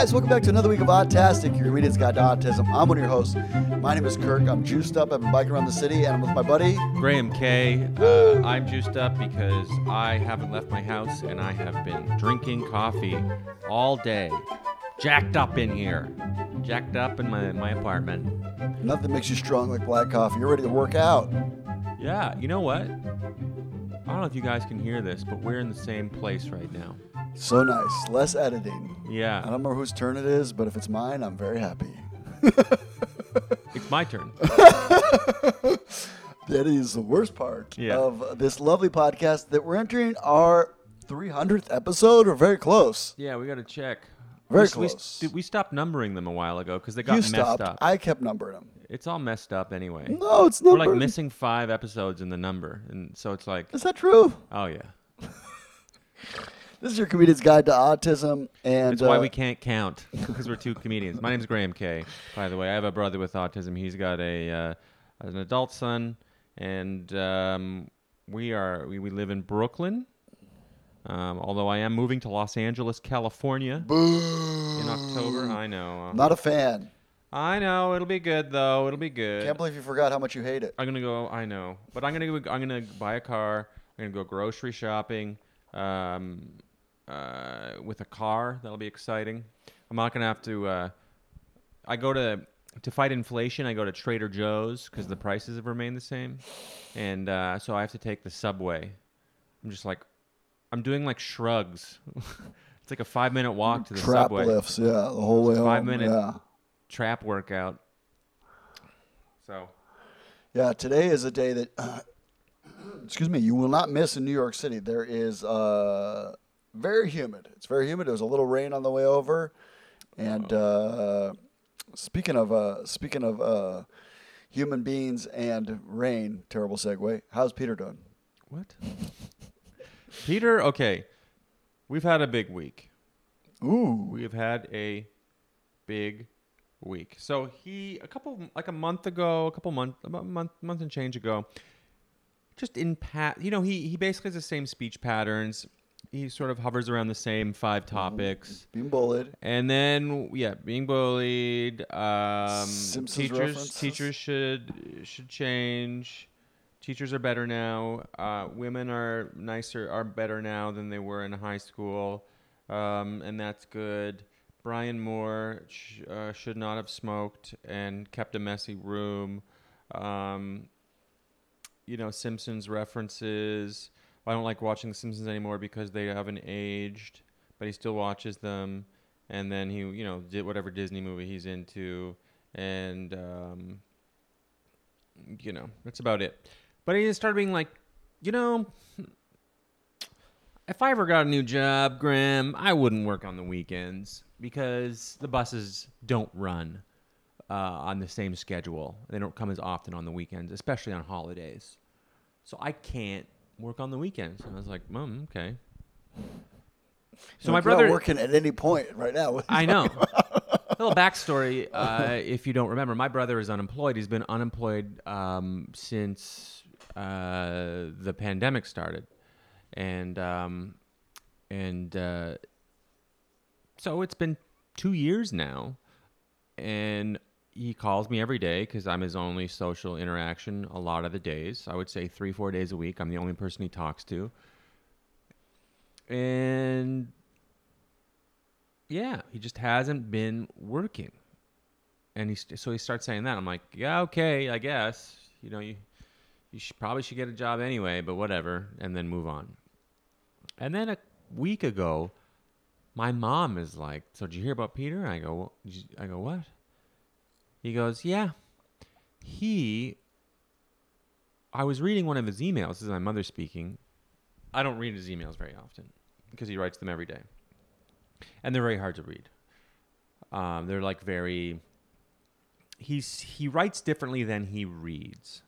guys, welcome back to another week of Autastic, your comedian's to autism. I'm one of your hosts. My name is Kirk. I'm juiced up. I've been biking around the city, and I'm with my buddy. Graham K. Uh, I'm juiced up because I haven't left my house and I have been drinking coffee all day. Jacked up in here. Jacked up in my, my apartment. Nothing makes you strong like black coffee. You're ready to work out. Yeah, you know what? I don't know if you guys can hear this, but we're in the same place right now. So nice. Less editing. Yeah. I don't know whose turn it is, but if it's mine, I'm very happy. it's my turn. That is the worst part Yeah. of this lovely podcast that we're entering our 300th episode. Or very close. Yeah, we got to check. Very we, close. We, we stopped numbering them a while ago because they got You messed stopped. up. I kept numbering them. it's all messed up anyway. No, it's not. We're like missing five episodes in the number, and so it's like, Is that true? oh yeah. This is your comedian's guide to autism, and That's why uh, we can't count because we're two comedians. My name's Graham K. By the way, I have a brother with autism. He's got a uh, an adult son, and um, we are we, we live in Brooklyn. Um, although I am moving to Los Angeles, California, in October. I know. uh, Not a fan. I know. It'll be good though. It'll be good. Can't believe you forgot how much you hate it. I'm gonna go. I know, but I'm gonna go. I'm gonna buy a car. I'm gonna go grocery shopping. Um, uh, with a car, that'll be exciting. I'm not gonna have to. Uh, I go to to fight inflation. I go to Trader Joe's because the prices have remained the same, and uh, so I have to take the subway. I'm just like, I'm doing like shrugs. it's like a five minute walk to the Trap subway. lifts, yeah, the whole way home. Five minute- Yeah. Trap workout. So Yeah, today is a day that, excuse me, you will not miss in New York City. There is uh, very humid. It's very humid. There was a little rain on the way over, and uh, speaking of uh, speaking of uh, human beings and rain, terrible segue. How's Peter doing? What? Peter, okay. We've had a big week. Ooh, We have had a big week. So he a couple like a month ago, a couple month about a month month and change ago, just in pat you know, he he basically has the same speech patterns. He sort of hovers around the same five topics. being bullied. And then yeah, being bullied. Um, Simpsons teachers references? teachers should should change. Teachers are better now. Uh, women are nicer, are better now than they were in high school, um, and that's good. Brian Moore sh- uh, should not have smoked and kept a messy room. Um, you know, Simpsons references. I don't like watching The Simpsons anymore because they haven't aged, but he still watches them. And then he, you know, did whatever Disney movie he's into, and um, you know, that's about it. But he started being like, you know, if I ever got a new job, Graham, I wouldn't work on the weekends because the buses don't run uh, on the same schedule. They don't come as often on the weekends, especially on holidays. So I can't work on the weekends. And I was like, Mom, okay. So my Like, you're not brother, working at any point right now. What are you I know. a little backstory, uh, if you don't remember, my brother is unemployed. He's been unemployed um, since uh, the pandemic started, and um, and uh, so it's been two years now, and he calls me every day because I'm his only social interaction. A lot of the days, I would say three, four days a week. I'm the only person he talks to, and yeah, he just hasn't been working. And he so he starts saying that. I'm like, yeah, okay, I guess. You know, you you should, probably should get a job anyway, but whatever, and then move on. And then a week ago, my mom is like, "So did you hear about Peter?" I go, "Well, "I go what?" He goes, "Yeah, he." I was reading one of his emails. This is my mother speaking. I don't read his emails very often because he writes them every day and they're very hard to read. Um, they're like very. He's he writes differently than he reads.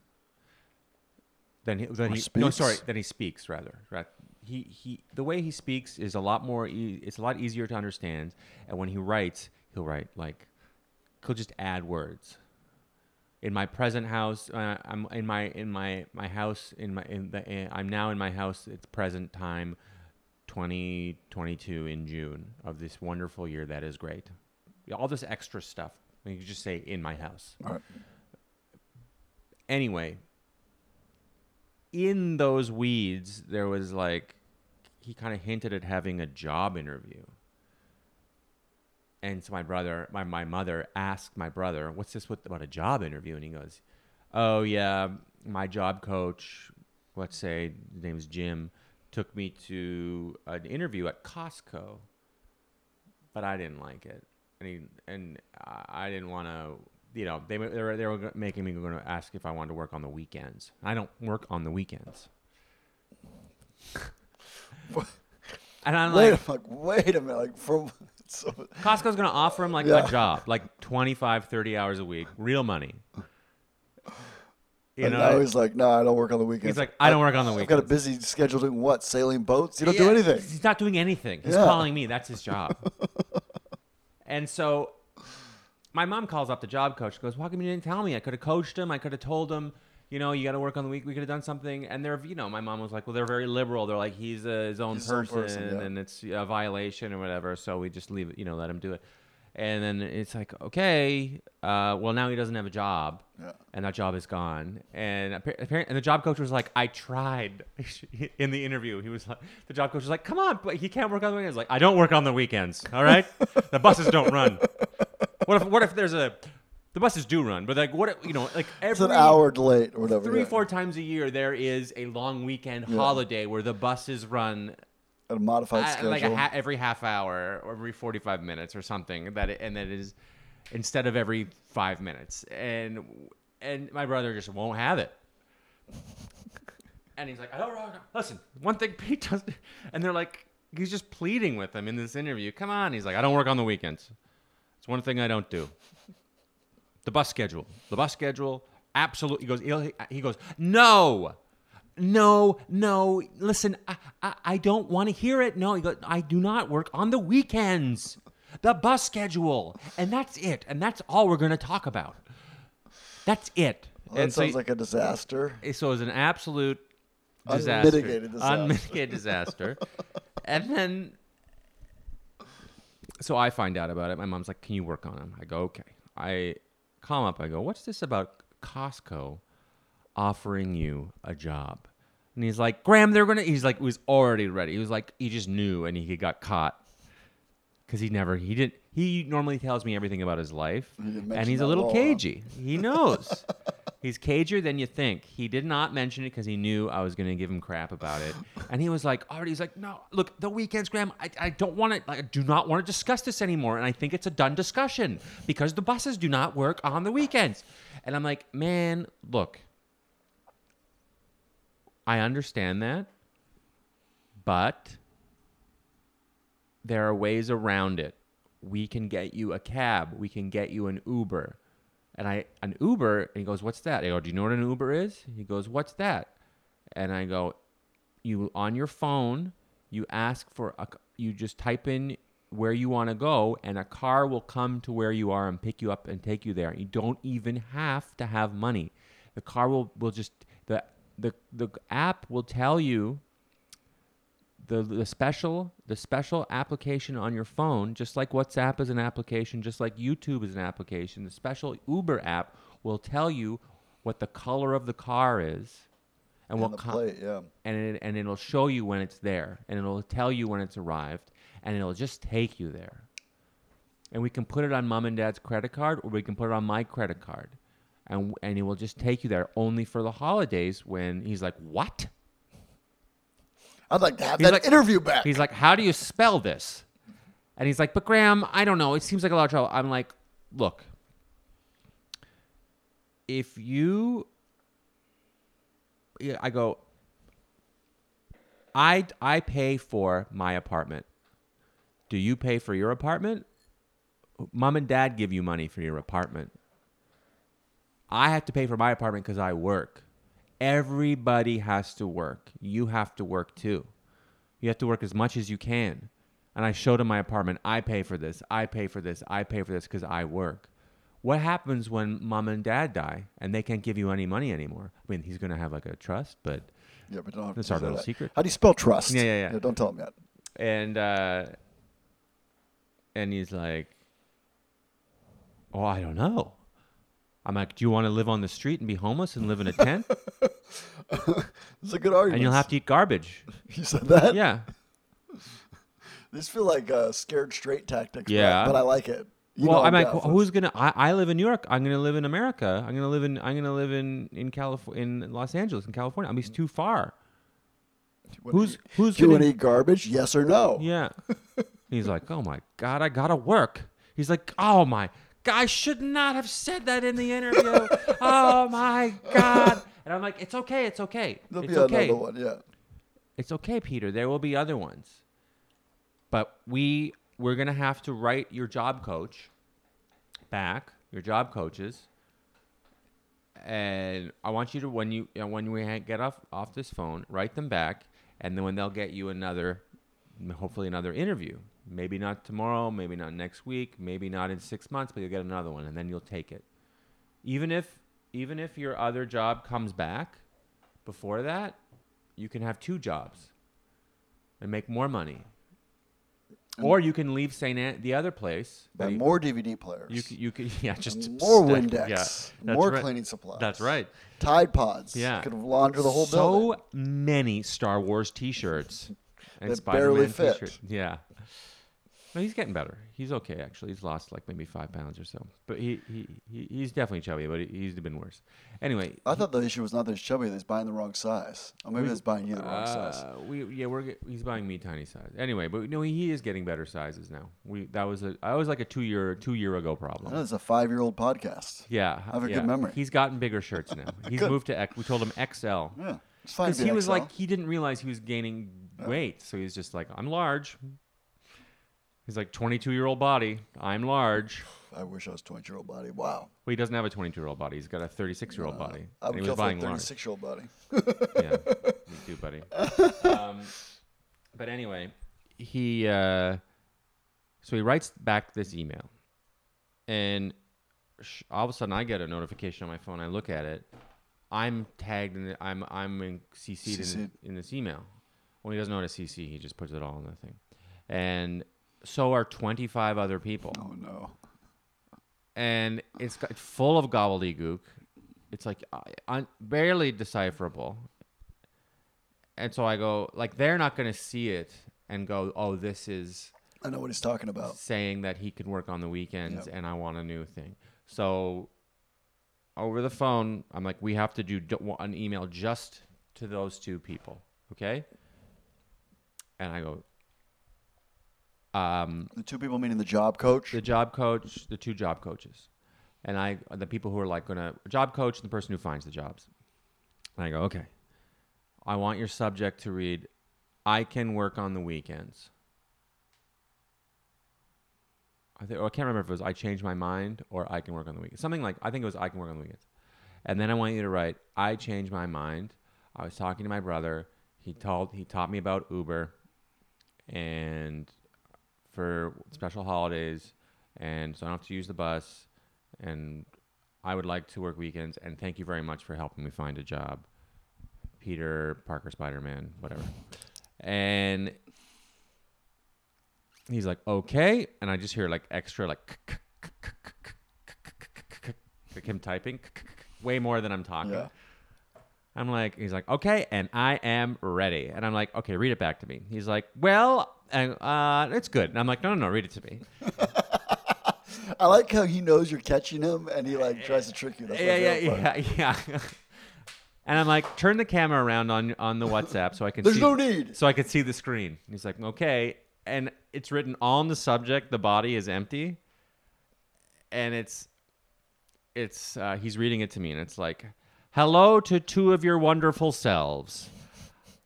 Than he, than Or he no sorry than he speaks rather right. He he the way he speaks is a lot more. E- it's a lot easier to understand, and when he writes, he'll write like he'll just add words. In my present house, uh, I'm in my in my my house in my in the I'm now in my house. It's present time, 2022 in June of this wonderful year that is great. all this extra stuff. You could just say in my house. Right. Anyway, in those weeds, there was like he kind of hinted at having a job interview. And so my brother, my, my mother asked my brother, "What's this with about a job interview?" And he goes, "Oh yeah, my job coach, let's say his name's Jim, took me to an interview at Costco, but I didn't like it, and he and I didn't want to." You know, they, they were they were making me going to ask if I wanted to work on the weekends. I don't work on the weekends. and I'm Wait, like, a, like, wait a minute. Like from so, Costco's going to offer him like Yeah. a job, like 25, 30 hours a week, real money. You and know, now he's like, no, I don't work on the weekends. he's like, I don't work on the weekends. I've got a busy schedule doing what? Sailing boats? You don't do anything. He's not doing anything. He's Yeah. calling me. That's his job. and so my mom calls up the job coach. Goes, "Why come you didn't tell me? I could have coached him. I could have told him." You know, you got to work on the week. We could have done something, and they're, you know, my mom was like, "Well, they're very liberal. They're like, he's uh, his own He's his own person, person, yeah. and it's a violation or whatever. So we just leave it, you know, let him do it." And then it's like, okay, uh, well now he doesn't have a job, Yeah. and that job is gone. And apparently, and the job coach was like, I tried in the interview. He was like, the job coach was like, come on, but he can't work on the weekends. Like, I don't work on the weekends. All right, the buses don't run. What if what if there's a the buses do run, but like what you know like It's every an hour late or whatever. three yeah. four times a year there is a long weekend Yeah. holiday where the buses run At a modified uh, schedule. like a ha- every half hour or every 45 minutes or something that it, and that is instead of every five minutes and and my brother just won't have it and he's like i don't know listen one thing pete does and they're like he's just pleading with him in this interview come on he's like i don't work on the weekends it's one thing i don't do the bus schedule the bus schedule absolutely he goes he goes no no, no. Listen, I, I, I don't want to hear it. No, he goes, I do not work on the weekends. The bus schedule, and that's it. And that's all we're going to talk about. That's it. Well, that and so, sounds like a disaster. so it was an absolute disaster, Unmitigated disaster. unmitigated disaster. and then, so I find out about it. My mom's like, "Can you work on him?" I go, "Okay." I him up. I go, "What's this about Costco offering you a job?" And he's like, "Graham, they're gonna." He's like, he was already ready. He was like, he just knew, and he got caught because he never, he didn't. He normally tells me everything about his life, and he's a little cagey. He knows. He's cagier than you think. He did not mention it because he knew I was going to give him crap about it. And he was like, already, he's like, no, look, the weekends, Graham, I, I don't want to, like, I do not want to discuss this anymore. And I think it's a done discussion because the buses do not work on the weekends. And I'm like, man, look, I understand that, but there are ways around it. We can get you a cab. We can get you an Uber. And I an Uber, and he goes, "What's that?" I go, "Do you know what an Uber is?" He goes, "What's that?" And I go, "You on your phone, you ask for a, you just type in where you want to go, and a car will come to where you are and pick you up and take you there. You don't even have to have money. The car will will just the the the app will tell you the the special the special application on your phone, just like WhatsApp is an application, just like YouTube is an application. The special Uber app will tell you what the color of the car is, and And what plate, yeah. and it, and it'll show you when it's there, and it'll tell you when it's arrived, and it'll just take you there. And we can put it on mom and dad's credit card, or we can put it on my credit card, and and it will just take you there only for the holidays. When he's like, "What?" I'd like to have He's that like- interview back. He's like, "How do you spell this?" And he's like, "But Graham, I don't know. It seems like a lot of trouble." I'm like, "Look, if you," Yeah, I go, "I I pay for my apartment. Do you pay for your apartment? Mom and Dad give you money for your apartment. I have to pay for my apartment because I work. Everybody has to work. You have to work too." You have to work as much as you can. And I showed him my apartment. I pay for this. I pay for this. I pay for this because I work. What happens when mom and dad die and they can't give you any money anymore? I mean, he's going to have like a trust, but yeah, but don't have That's our little that. secret. How do you spell trust? Yeah, yeah, yeah. don't tell him yet. and uh, and he's like, Oh, I don't know. I'm like, do you want to live on the street and be homeless and live in a tent? It's a good argument. and you'll have to eat garbage. You said that. Yeah. These feel like uh, scared straight tactics. but- Yeah. But, I like it. You well, know I'm like, who's gonna? I, I live in New York. I'm gonna live in America. I'm gonna live in. I'm gonna live in in California, in Los Angeles, in California. I mean, it's too far. Who's who's Do you want gonna? eat garbage? Yes or no? Yeah. He's like, oh my god, I gotta work. He's like, oh my, I should not have said that in the interview. oh my god. And I'm like, it's okay, it's okay, There'll it's be okay, another one. Yeah. it's okay, Peter. There will be other ones, but we we're gonna have to write your job coach back, your job coaches, and I want you to when you, when we get off off this phone, write them back, and then when they'll get you another, hopefully another interview. Maybe not tomorrow, maybe not next week, maybe not in six months, but you'll get another one, and then you'll take it. Even if even if your other job comes back before that, you can have two jobs and make more money. Or you can leave St. An- the other place. Buy You- more DVD players. you c- you could yeah just and more stack- Windex. yeah, more right. cleaning supplies. That's right. Tide Pods. Yeah. you Could launder the whole so building. So many Star Wars T-shirts and That Spider-Man barely fit. T-shirts. Yeah. No, he's getting better. He's okay actually. He's lost like maybe five pounds or so, but he, he, he he's definitely chubby, but he, he's been worse. Anyway, I thought the issue was not that he's chubby; that he's buying the wrong size. Or maybe We- he's buying you the wrong size. Uh, we yeah we're he's buying me tiny size anyway, but no he is getting better sizes now. We that was a I was like a two year two year ago problem. it's a five-year-old podcast. Yeah, I have a yeah. good memory. He's gotten bigger shirts now. He's moved to X. We told him XL. Yeah, it's fine. Because he was XL. like, he didn't realize he was gaining weight. So he's just like, I'm large. He's like, 22 year old body. I'm large. I wish I was 20-year-old body. Wow. Well, he doesn't have a 22 year old body. He's got a 36 year old Uh, body. I and would he kill was for a buying large. 36-year-old body. yeah, me too, buddy. Um, but anyway, he uh, so he writes back this email, and sh- all of a sudden I get a notification on my phone. I look at it. I'm tagged in. The, I'm I'm in CC'd, CC'd. In, in this email. Well, he doesn't know how to CC. He just puts it all in the thing, and so are 25 other people Oh no. and it's got, it's full of gobbledygook. It's like uh, un, barely decipherable. And so I go, like, they're not going to see it and go, oh, this is I know what he's talking about. saying that he can work on the weekends Yep. and I want a new thing. So over the phone, I'm like, we have to do d- an email just to those two people. Okay. And I go, um, The two people meaning the job coach. the job coach, the two job coaches, and I, the people who are like gonna job coach and the person who finds the jobs. And I go, okay, I want your subject to read, I can work on the weekends. I think, or I can't remember if it was I changed my mind or I can work on the weekends. Something like I think it was I can work on the weekends. And then I want you to write, I changed my mind. I was talking to my brother. He told he taught me about Uber, and for special holidays, and so I don't have to use the bus. And I would like to work weekends. And thank you very much for helping me find a job, Peter Parker, Spider Man, whatever. And he's like, okay. And I just hear like extra like like him typing way more than I'm talking. Yeah. I'm like, he's like, okay, and I am ready. And I'm like, okay, read it back to me. He's like, well, and, uh, it's good. And I'm like, no, no, no, read it to me. I like how he knows you're catching him and he like tries to trick you. That's my yeah, yeah, yeah, yeah. and I'm like, turn the camera around on on the WhatsApp so I can There's see. no need. So I could see the screen. And he's like, okay, and it's written on the subject. The body is empty, and it's it's uh, he's reading it to me, and it's like, hello to two of your wonderful selves.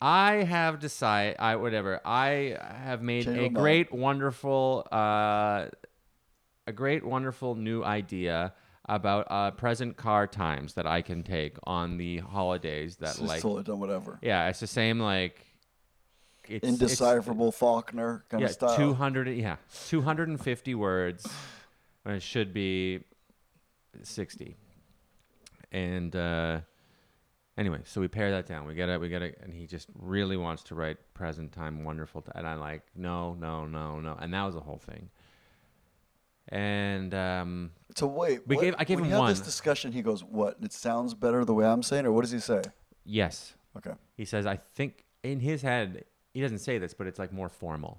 I have decided, I whatever. I have made a great, wonderful, uh, a great, wonderful new idea about uh, present car times that I can take on the holidays that like totally done whatever. yeah, it's the same like it's it's- Indecipherable Faulkner kind yeah, of style. two hundred. Yeah, two hundred and fifty words. When it should be sixty. And uh, anyway, so we pare that down. We get it. We get it. And he just really wants to write present time, wonderful. T- and I'm like, no, no, no, no. And that was the whole thing. and um, So wait, We what- gave- I gave when him you have this discussion, he goes, "What? It sounds better the way I'm saying, or what does he say?" yes, Okay. he says I think in his head he doesn't say this, but it's like more formal.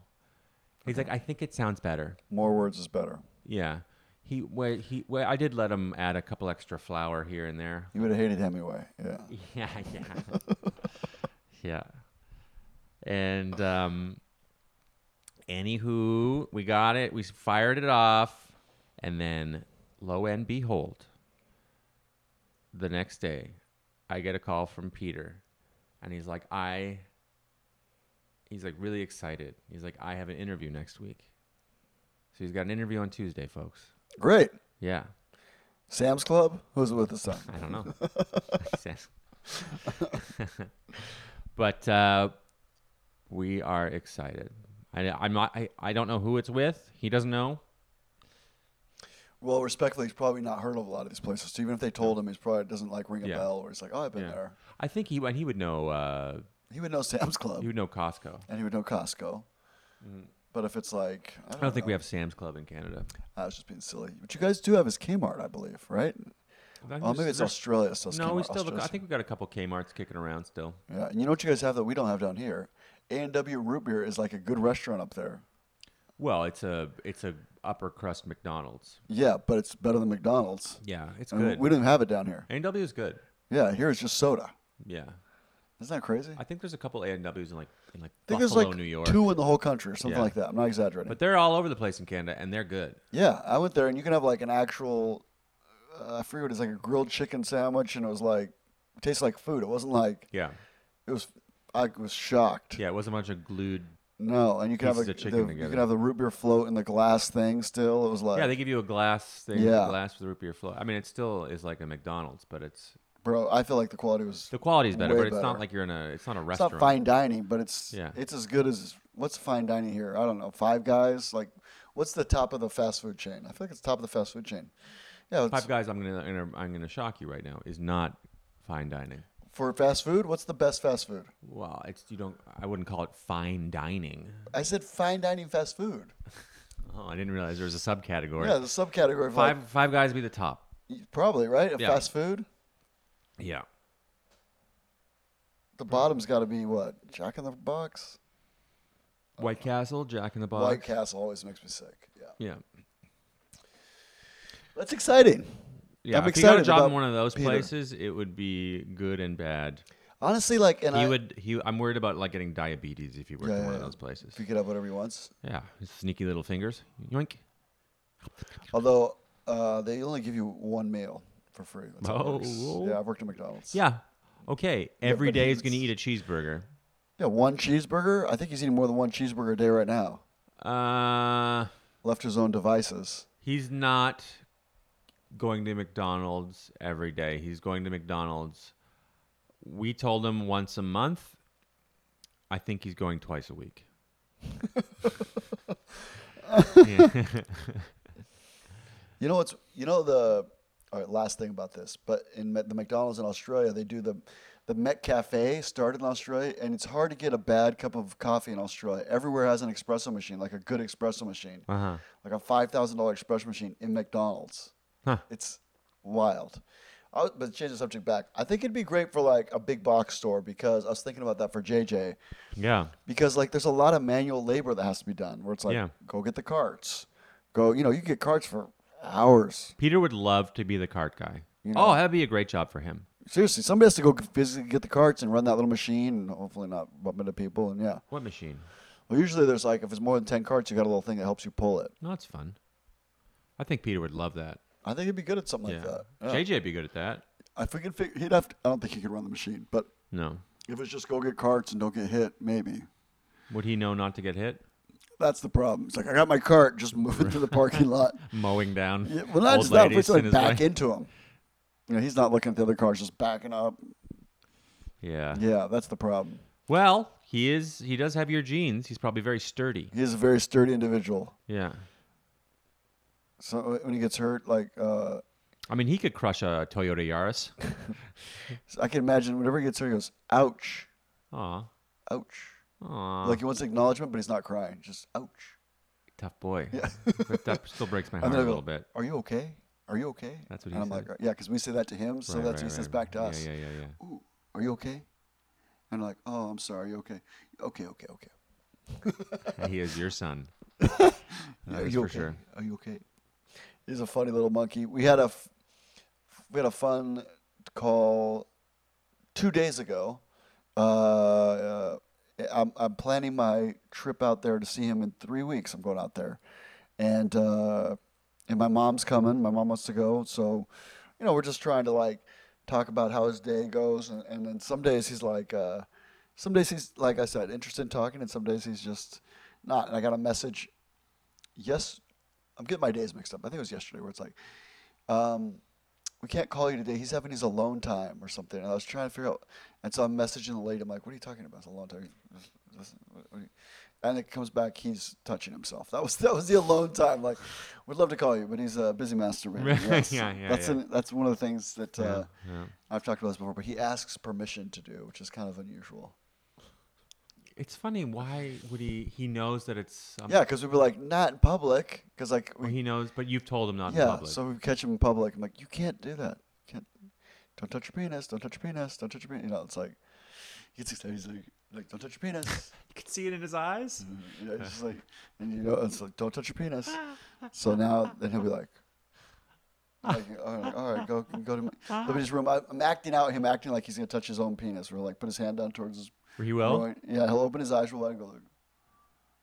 He's like I think it sounds better. More words is better. Yeah. He where he where I did let him add a couple extra flour here and there. You would have hated Hemingway. Yeah. Yeah, yeah. yeah. And um anywho, we got it. We fired it off and then lo and behold, the next day I get a call from Peter and he's like, I he's like really excited. He's like, I have an interview next week. So he's got an interview on Tuesday, folks. Great. Yeah. Sam's Club. Who's it with this time? I don't know. But uh, we are excited. I, I'm not. I, I don't know who it's with. He doesn't know. Well, respectfully, he's probably not heard of a lot of these places. So even if they told him, he's probably doesn't like ring a Yeah. bell, or he's like, "Oh, I've been Yeah. there." I think he and he would know. Uh, He would know Sam's Club, he would know Costco. and he would know Costco. But if it's like, I don't, I don't think we have Sam's Club in Canada. Ah, I was just being silly. But you guys do have his Kmart, I believe, right? Oh, maybe it's Australia. So it's No, we Kmart, still. Have a, Australia. I think we've got a couple Kmart's kicking around still. Yeah, and you know what you guys have that we don't have down here? A and W Root Beer is like a good restaurant up there. Well, it's a it's a upper crust McDonald's. Yeah, but it's better than McDonald's. Yeah, it's And good. We don't have it down here. A&W is good. Yeah, here it's just soda. Yeah, Isn't that crazy? I I think there's a couple A&Ws in like in like think Buffalo, there's like New York. two in the whole country or something Yeah. like that. I'm not exaggerating. But they're all over the place in Canada, and they're good. yeah, I went there and you can have like an actual, uh, I forget what it's like a grilled chicken sandwich, and it was like, it tastes like food. It wasn't like Yeah, it was. I was shocked. yeah. It wasn't a bunch of glued. No, and you can have Pieces a, of chicken the, you together. can have the root beer float in the glass thing. Still, it was like, Yeah, they give you a glass thing, Yeah. a glass with the root beer float. I mean, it still is like a McDonald's, but it's bro. I feel like the quality was. the quality's better, Way but it's not like you're in a. It's not a It's restaurant. not fine dining, but it's Yeah. it's as good as what's fine dining here. I don't know. Five Guys, like what's the top of the fast food chain? I feel like it's top of the fast food chain. Yeah, it's, Five Guys, I'm gonna, I'm gonna shock you right now. Is not fine dining. for fast food. What's the best fast food? Well, it's you don't. I wouldn't call it fine dining. I said fine dining fast food. Oh, I didn't realize there was a subcategory. Yeah, the subcategory of Five Five Guys be the top. probably right. Of Yeah. fast food, Yeah. the bottom's got to be what Jack in the Box. White Castle, Jack in the Box. White Castle always makes me sick. Yeah, Yeah. that's exciting. Yeah. I'm if you got a excited job in about one of those Peter. places, it would be good and bad. Honestly, like, and he I, would. He. I'm worried about like getting diabetes if he worked Yeah, in one yeah, of yeah. those places. if you could have whatever he wants. Yeah, his sneaky little fingers. Yoink. Although uh, they only give you one meal for free. That's how it Oh. works. yeah, I've worked at McDonald's. Yeah. Okay. Every but day he's gonna eat a cheeseburger. Yeah, one cheeseburger. I think he's eating more than one cheeseburger a day right now. Uh, Left to his own devices. he's not going to McDonald's every day. He's going to McDonald's. We told him once a month. I think he's going twice a week. Yeah. You know what's? You know the. All right, last thing about this, but in the McDonald's in Australia, they do the the McCafe started in Australia, and it's hard to get a bad cup of coffee in Australia. Everywhere has an espresso machine, like a good espresso machine, Uh-huh. like a five thousand dollar espresso machine in McDonald's. Huh. It's wild. I, was- but to change the subject back, I think it'd be great for like a big box store because I was thinking about that for JJ. Yeah. because like there's a lot of manual labor that has to be done where it's like Yeah. go get the carts go you know you can get carts for hours Peter would love to be the cart guy. You oh, know. Oh, that'd be a great job for him. seriously somebody has to go physically get the carts and run that little machine and hopefully not bump into people and yeah What machine? well usually there's like if it's more than 10 carts you got a little thing that helps you pull it No, it's fun. I think Peter would love that. i think he'd be good at something like that yeah. JJ'd be good at that. if we can figure he'd have to, i don't think he could run the machine but No. if it's just go get carts and don't get hit maybe Would he know not to get hit? That's the problem it's like i got my cart just move it to the parking lot Mowing down. Yeah, well, not just that, but it's like back way. into him. You know, he's not looking at the other cars, just backing up. Yeah. Yeah, that's the problem. Well, he is. He does have your genes. He's probably very sturdy. He is a very sturdy individual. Yeah. So when he gets hurt, like uh, I mean, he could crush a Toyota Yaris. I can imagine whenever he gets hurt, he goes, "Ouch, Aw. ouch." Aw. Like he wants acknowledgement, but he's not crying. Just ouch. tough boy. Yeah. that still breaks my And heart a little bit. Are you okay? Are you okay? That's what and he I'm said. like, yeah, because we say that to him, so Right, that's right, what he says right. back to us. Yeah, yeah, yeah. Ooh, are you okay? And I'm like, oh, I'm sorry. Are you okay? Okay, okay, okay. He is your son. Yeah, are you for okay? sure. Are you okay? He's a funny little monkey. We had a f- we had a fun call two days ago. Uh, uh, I'm I'm planning my trip out there to see him in three weeks. I'm going out there, and uh, and my mom's coming. My mom wants to go, so you know we're just trying to like talk about how his day goes, and, and then some days he's like, uh, some days he's like I said, interested in talking, and some days he's just not. And I got a message yes, I'm getting my days mixed up. I think it was yesterday where it's like, um, we can't call you today. He's having his alone time or something. And I was trying to figure out, and so I'm messaging the lady. I'm like, what are you talking about? It's alone time. What are you-" And it comes back, he's touching himself. That was that was the alone time. Like, we'd love to call you, but he's a busy masturbating. Yes. Yeah, yeah, That's yeah. An, that's one of the things that uh, Yeah, yeah. I've talked about this before. But he asks permission to do, which is kind of unusual. It's funny. Why would he? He knows that it's. Um, Yeah, because we'd be like, not in public, because like well, he knows, but you've told him not in yeah, public. so we catch him in public. I'm like, you can't do that. You can't. Don't touch your penis. Don't touch your penis. Don't touch your penis. You know, it's like he gets excited. He's like, like don't touch your penis. you can see it in his eyes. yeah, he's just like, and you know, it's like, don't touch your penis. So now, then he'll be like, like all right, all right, go go to my, his room. I, I'm acting out him acting like he's gonna touch his own penis. Or like put his hand down towards his. He will. groin. Yeah, he'll open his eyes. We'll let go. Like,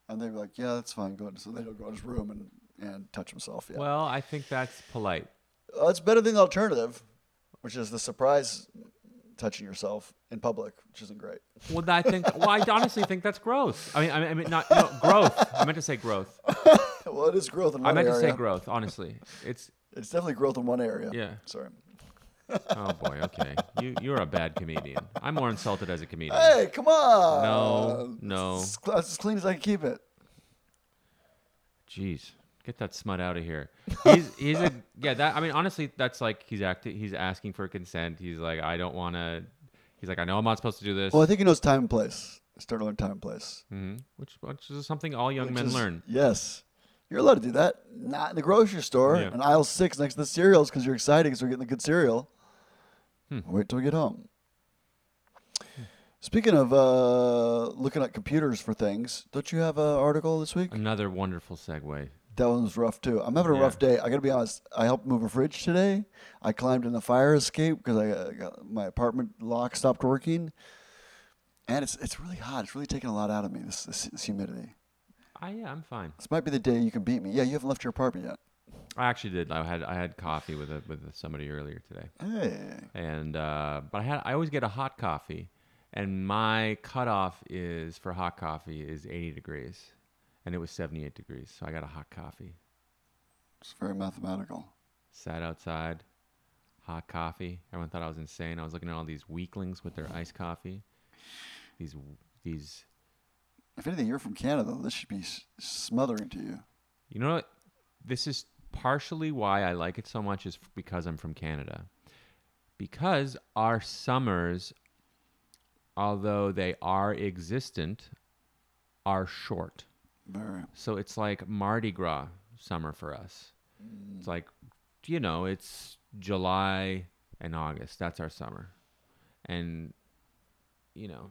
and they'll be like, yeah, that's fine. Go. So then he'll go in his room and and touch himself. Yeah. Well, I think that's polite. Uh, it's better than the alternative, which is the surprise touching yourself in public, which isn't great. Well, I think. Well, I honestly think that's growth. I mean, I mean, I mean not no, growth. I meant to say growth. well, it is growth in one area. I meant area. to say growth. Honestly, it's. It's definitely growth in one area. Yeah. Sorry. Oh boy. Okay. You you're a bad comedian. I'm more insulted as a comedian. Hey, come on. No, no. It's, as clean as I can keep it. Jeez, get that smut out of here. He's he's a yeah. That I mean, honestly, that's like he's acting. He's asking for consent. He's like, I don't want to. He's like, I know I'm not supposed to do this. Well, I think he knows time and place. Start to learn time and place. hmm Which which is something all young Which men is- learn. Yes. You're allowed to do that. Not in the grocery store. Yeah. In aisle six next to the cereals because you're excited because we're getting the good cereal. Hmm. Wait till we get home. Speaking of uh, looking at computers for things, don't you have an article this week? Another wonderful segue. That one was rough too. I'm having a Yeah. rough day. I got to be honest. I helped move a fridge today. I climbed in the fire escape because I uh, got, my apartment lock stopped working, and it's it's really hot. It's really taking a lot out of me. This this, this humidity. I yeah, I'm fine. This might be the day you can beat me. Yeah, you haven't left your apartment yet. I actually did. I had I had coffee with a, with somebody earlier today, Hey, and uh, but I had I always get a hot coffee, and my cutoff is for hot coffee is 80 degrees, and it was 78 degrees, so I got a hot coffee. it's very mathematical. Sat outside, hot coffee. Everyone thought I was insane. I was looking at all these weaklings with their iced coffee. These these. If anything, you're from Canada. This should be smothering to you. You know what? This is partially why I like it so much is because I'm from Canada. Because our summers, although they are existent, are short. Very. So it's like Mardi Gras summer for us. Mm. It's like, you know, it's July and August. That's our summer. And, you know,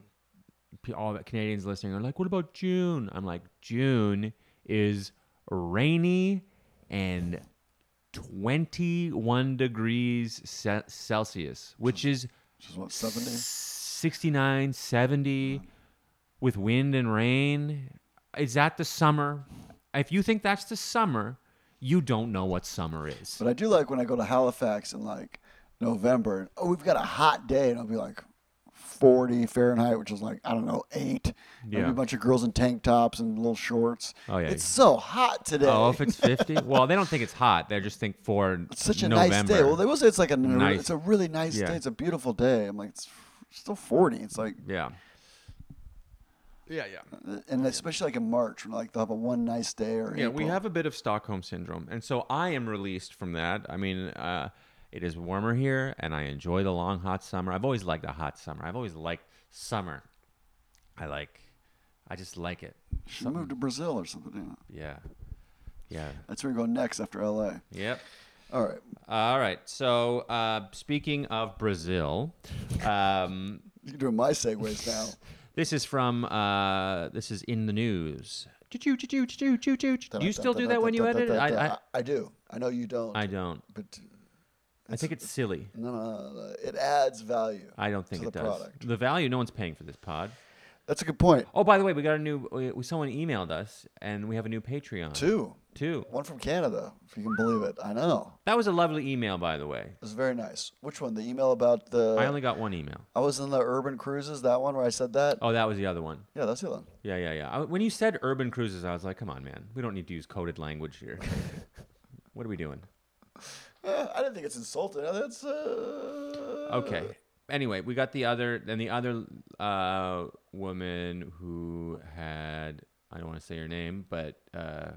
all the Canadians listening are like, what about June? I'm like, June is rainy and 21 degrees Ce- Celsius, which is is what seventy. 69, 70 with wind and rain. Is that the summer? If you think that's the summer, you don't know what summer is. But I do like when I go to Halifax in like November. Oh, we've got a hot day, and I'll be like 40 Fahrenheit, which is like I don't know eight. Yeah. be a bunch of girls in tank tops and little shorts. Oh, yeah. It's so hot today. Oh, if it's 50? well, they don't think it's hot. They just think for It's such a November. nice day. Well, they will say it's like a Nice. it's a really nice Yeah. day. It's a beautiful day. I'm like it's still 40. It's like yeah. Yeah, yeah. and especially like in March, when like they'll have a one nice day or Yeah, we have a bit of Stockholm syndrome, and so I am released from that. I mean, uh, it is warmer here, and I enjoy the long hot summer. I've always liked a hot summer. I've always liked summer. I like, I just like it. should move to Brazil or something. Yeah. Yeah, Yeah. That's where you're going next after LA. Yep. All right. All right. So uh, speaking of Brazil, um, You're doing my segues now. this is from uh, this is in the news. Do you still do that when you edit it? I, I, I do. I know you don't. I don't. but I think it's silly. no, no, no, no. It adds value. I don't think to it the does. product. The value, no one's paying for this pod. That's a good point. Oh, by the way, we got a new. We, someone emailed us, and we have a new Patreon. Two. Two. One from Canada, if you can believe it. I know. That was a lovely email, by the way. It was very nice. Which one? The email about the. I only got one email. I was in the urban cruises. That one where I said that. Oh, that was the other one. Yeah, that's the other one. Yeah, yeah, yeah. I, when you said urban cruises, I was like, come on, man. We don't need to use coded language here. what are we doing? Eh, I didn't think it's insulting. That's uh... Okay. Anyway, we got the other, then the other uh, woman who had, I don't want to say her name, but uh,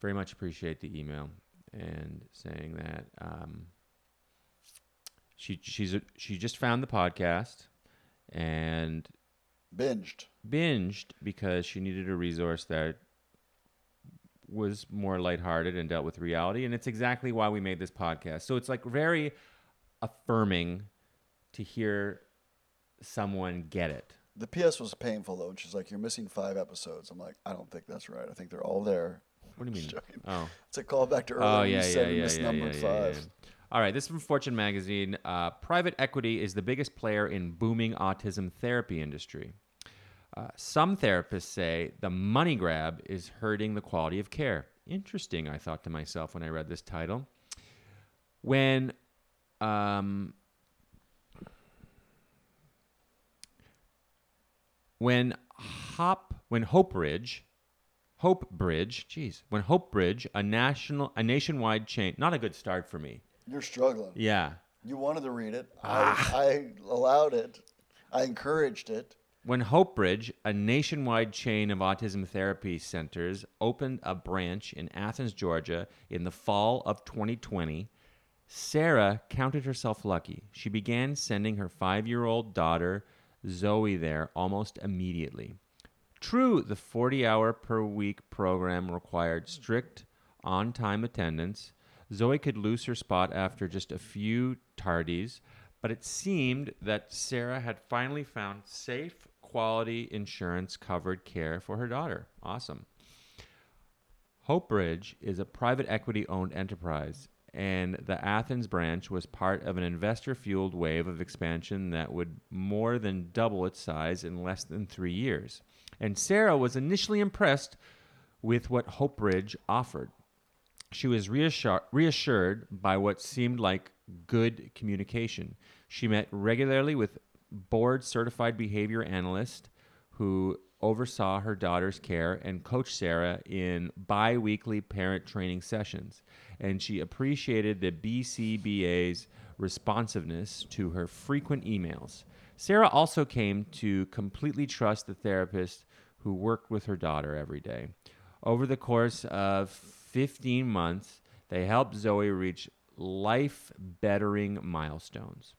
very much appreciate the email and saying that um, she she's a, she just found the podcast and Binged. binged because she needed a resource that was more lighthearted and dealt with reality and it's exactly why we made this podcast so it's like very affirming to hear someone get it The PS was painful though. And she's like, "You're missing five episodes." I'm like, "I don't think that's right. I think they're all there." what do you mean oh It's a callback to earlier. oh yeah you yeah said yeah yeah, number yeah, yeah, five. yeah. all right this is from fortune magazine uh, private equity is the biggest player in booming autism therapy industry Uh, some therapists say the money grab is hurting the quality of care. Interesting, I thought to myself when I read this title. When um, when Hop when Hopebridge Hope Bridge, geez, when Hopebridge, a national a nationwide chain, not a good start for me. You're struggling. Yeah. You wanted to read it. Ah. I, I allowed it. I encouraged it. When Hopebridge, a nationwide chain of autism therapy centers, opened a branch in Athens, Georgia in the fall of 2020, Sarah counted herself lucky. She began sending her five year old daughter, Zoe, there almost immediately. True, the 40 hour per week program required strict on time attendance. Zoe could lose her spot after just a few tardies, but it seemed that Sarah had finally found safe, quality insurance covered care for her daughter. Awesome. Hopebridge is a private equity owned enterprise, and the Athens branch was part of an investor fueled wave of expansion that would more than double its size in less than three years. And Sarah was initially impressed with what Hopebridge offered. She was reassur- reassured by what seemed like good communication. She met regularly with board certified behavior analyst who oversaw her daughter's care and coached Sarah in bi weekly parent training sessions. And she appreciated the BCBA's responsiveness to her frequent emails. Sarah also came to completely trust the therapist who worked with her daughter every day. Over the course of 15 months, they helped Zoe reach life bettering milestones.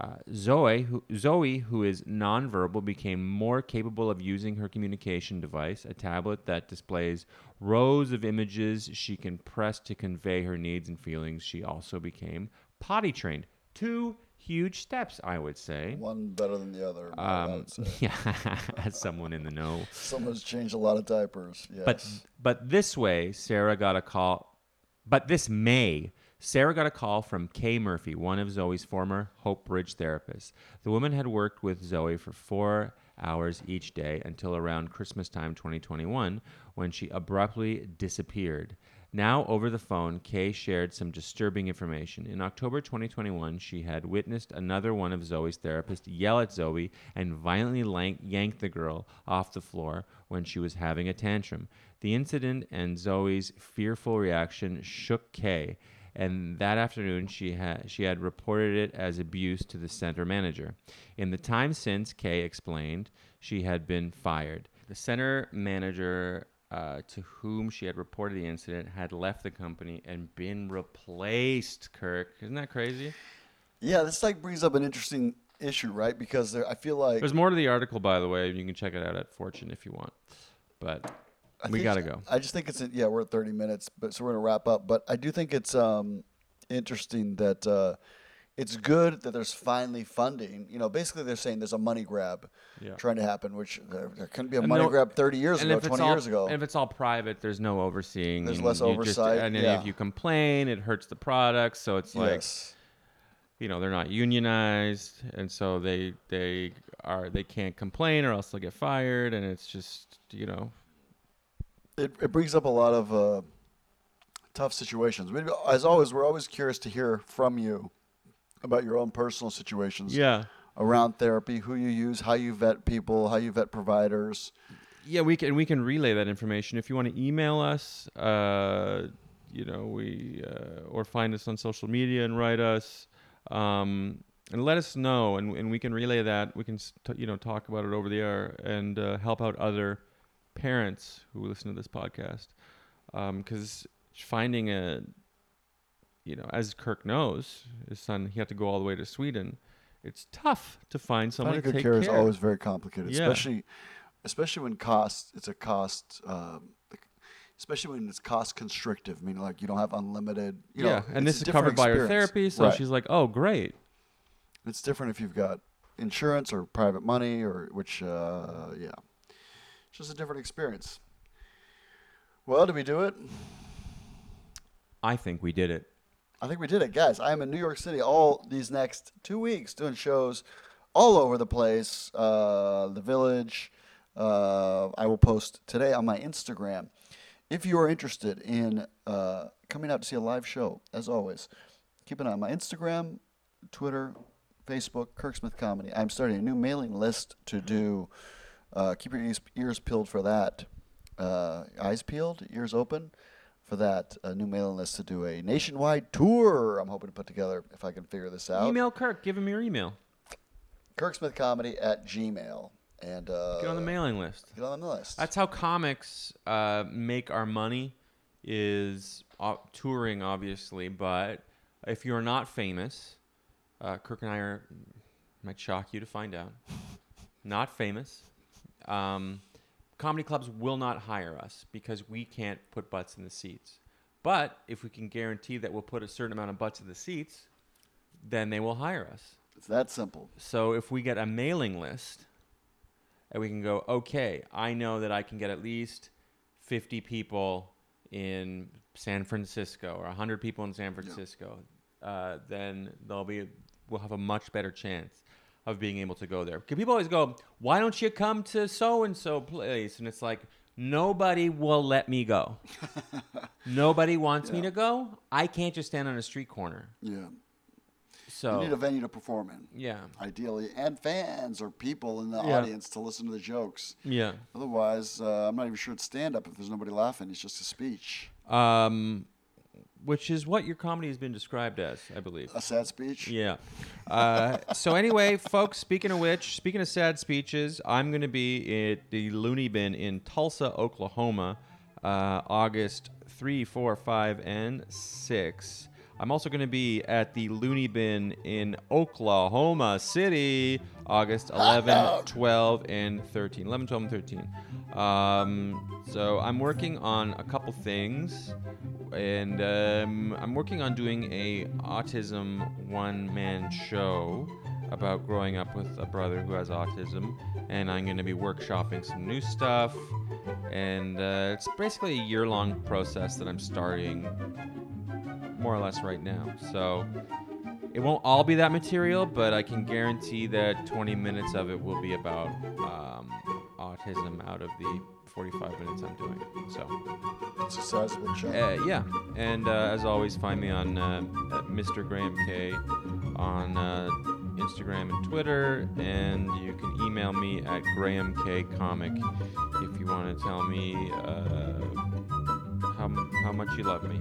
Uh, Zoe, who, Zoe, who is nonverbal, became more capable of using her communication device, a tablet that displays rows of images she can press to convey her needs and feelings. She also became potty trained. Two huge steps, I would say. One better than the other. Um, yeah, as someone in the know. Someone's changed a lot of diapers. Yes. But but this way, Sarah got a call. But this May, Sarah got a call from Kay Murphy, one of Zoe's former Hopebridge therapists. The woman had worked with Zoe for four hours each day until around Christmas time 2021, when she abruptly disappeared. Now, over the phone, Kay shared some disturbing information. In October 2021, she had witnessed another one of Zoe's therapists yell at Zoe and violently lank- yank the girl off the floor when she was having a tantrum. The incident and Zoe's fearful reaction shook Kay, and that afternoon she had she had reported it as abuse to the center manager. In the time since, Kay explained she had been fired. The center manager uh, to whom she had reported the incident had left the company and been replaced. Kirk, isn't that crazy? yeah, this like brings up an interesting issue, right? Because there, I feel like There's more to the article, by the way. You can check it out at Fortune if you want. But I we think- gotta go. I just think it's yeah we're at 30 minutes, but so we're gonna wrap up. But I do think it's um interesting that uh, it's good that there's finally funding. You know, basically they're saying there's a money grab Yeah. trying to happen, which there, there couldn't be a And money no- grab 30 years ago, 20 all, years ago. and if it's all private, there's no overseeing. There's and less you just- oversight, and yeah. if you complain, it hurts the product. So it's like yes. you know they're not unionized, and so they they are they can't complain or else they'll get fired, and it's just you know it, it brings up a lot of uh, tough situations. Maybe, as always, we're always curious to hear from you about your own personal situations yeah around therapy, who you use, how you vet people, how you vet providers. yeah we can we can relay that information if you want to email us. Uh, you know we uh, or find us on social media and write us. Um, and let us know, and, and we can relay that. We can, you know, talk about it over the air and uh, help out other parents who listen to this podcast. Because finding a, you know, as Kirk knows, his son, he had to go all the way to Sweden. It's tough to find someone Finding to good take care, care. is always very complicated, Yeah. especially especially when cost. It's a cost. Um, especially when it's cost constrictive, meaning like you don't have unlimited. You yeah, know, and this is covered different by her therapy, so Right. she's like, "Oh, great." It's different if you've got insurance or private money or which, uh, yeah, just a different experience. Well, did we do it? I think we did it. I think we did it, guys. I am in New York City all these next two weeks doing shows all over the place. Uh, the Village. Uh, I will post today on my Instagram. If you are interested in uh, coming out to see a live show, as always, keep an eye on my Instagram, Twitter, Facebook, Kirk Smith Comedy. I'm starting a new mailing list to do. Uh, keep your ears, ears peeled for that. Uh, eyes peeled, ears open for that uh, new mailing list to do a nationwide tour. I'm hoping to put together if I can figure this out. Email Kirk. Give him your email. KirkSmithComedy at Gmail. And uh, Get on the mailing list. Get on the list. That's how comics uh, make our money, is uh, touring, obviously. But if you're not famous, uh, Kirk and I are might shock you to find out, not famous. Um, comedy clubs will not hire us because we can't put butts in the seats. But if we can guarantee that we'll put a certain amount of butts in the seats, then they will hire us. it's that simple. So if we get a mailing list and we can go, okay, I know that I can get at least 50 people in San Francisco or 100 people in San Francisco, uh, then they'll be, we'll have a much better chance of being able to go there. Because people always go, why don't you come to so and so place? And it's like, nobody will let me go. nobody wants me to go. I can't just stand on a street corner. Yeah. So, You need a venue to perform in, yeah. ideally, and fans or people in the Yeah. audience to listen to the jokes. Yeah. Otherwise, uh, I'm not even sure it's stand up if there's nobody laughing. It's just a speech, Um, which is what your comedy has been described as, I believe. a sad speech. Yeah. Uh, so anyway, folks. Speaking of which, speaking of sad speeches, I'm going to be at the Loony Bin in Tulsa, Oklahoma, uh, August three, four, five, and six. I'm also going to be at the Loony Bin in Oklahoma City, August 11, 12, and 13. 11, 12, and 13. Um, so I'm working on a couple things, and um, I'm working on doing a autism one-man show about growing up with a brother who has autism, and I'm going to be workshopping some new stuff, and uh, it's basically a year-long process that I'm starting more or less right now. So it won't all be that material, but I can guarantee that 20 minutes of it will be about um, autism out of the 45 minutes I'm doing. So It's a sizable show. uh, yeah, and uh, as always, find me on uh, at Mr. Graham K on uh, Instagram and Twitter, and you can email me at Graham K Comic if you want to tell me uh, how how much you love me.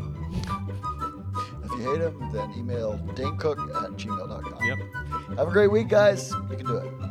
You hate them, then email danecook at gmail.com. Yep. Have a great week, guys. You can do it.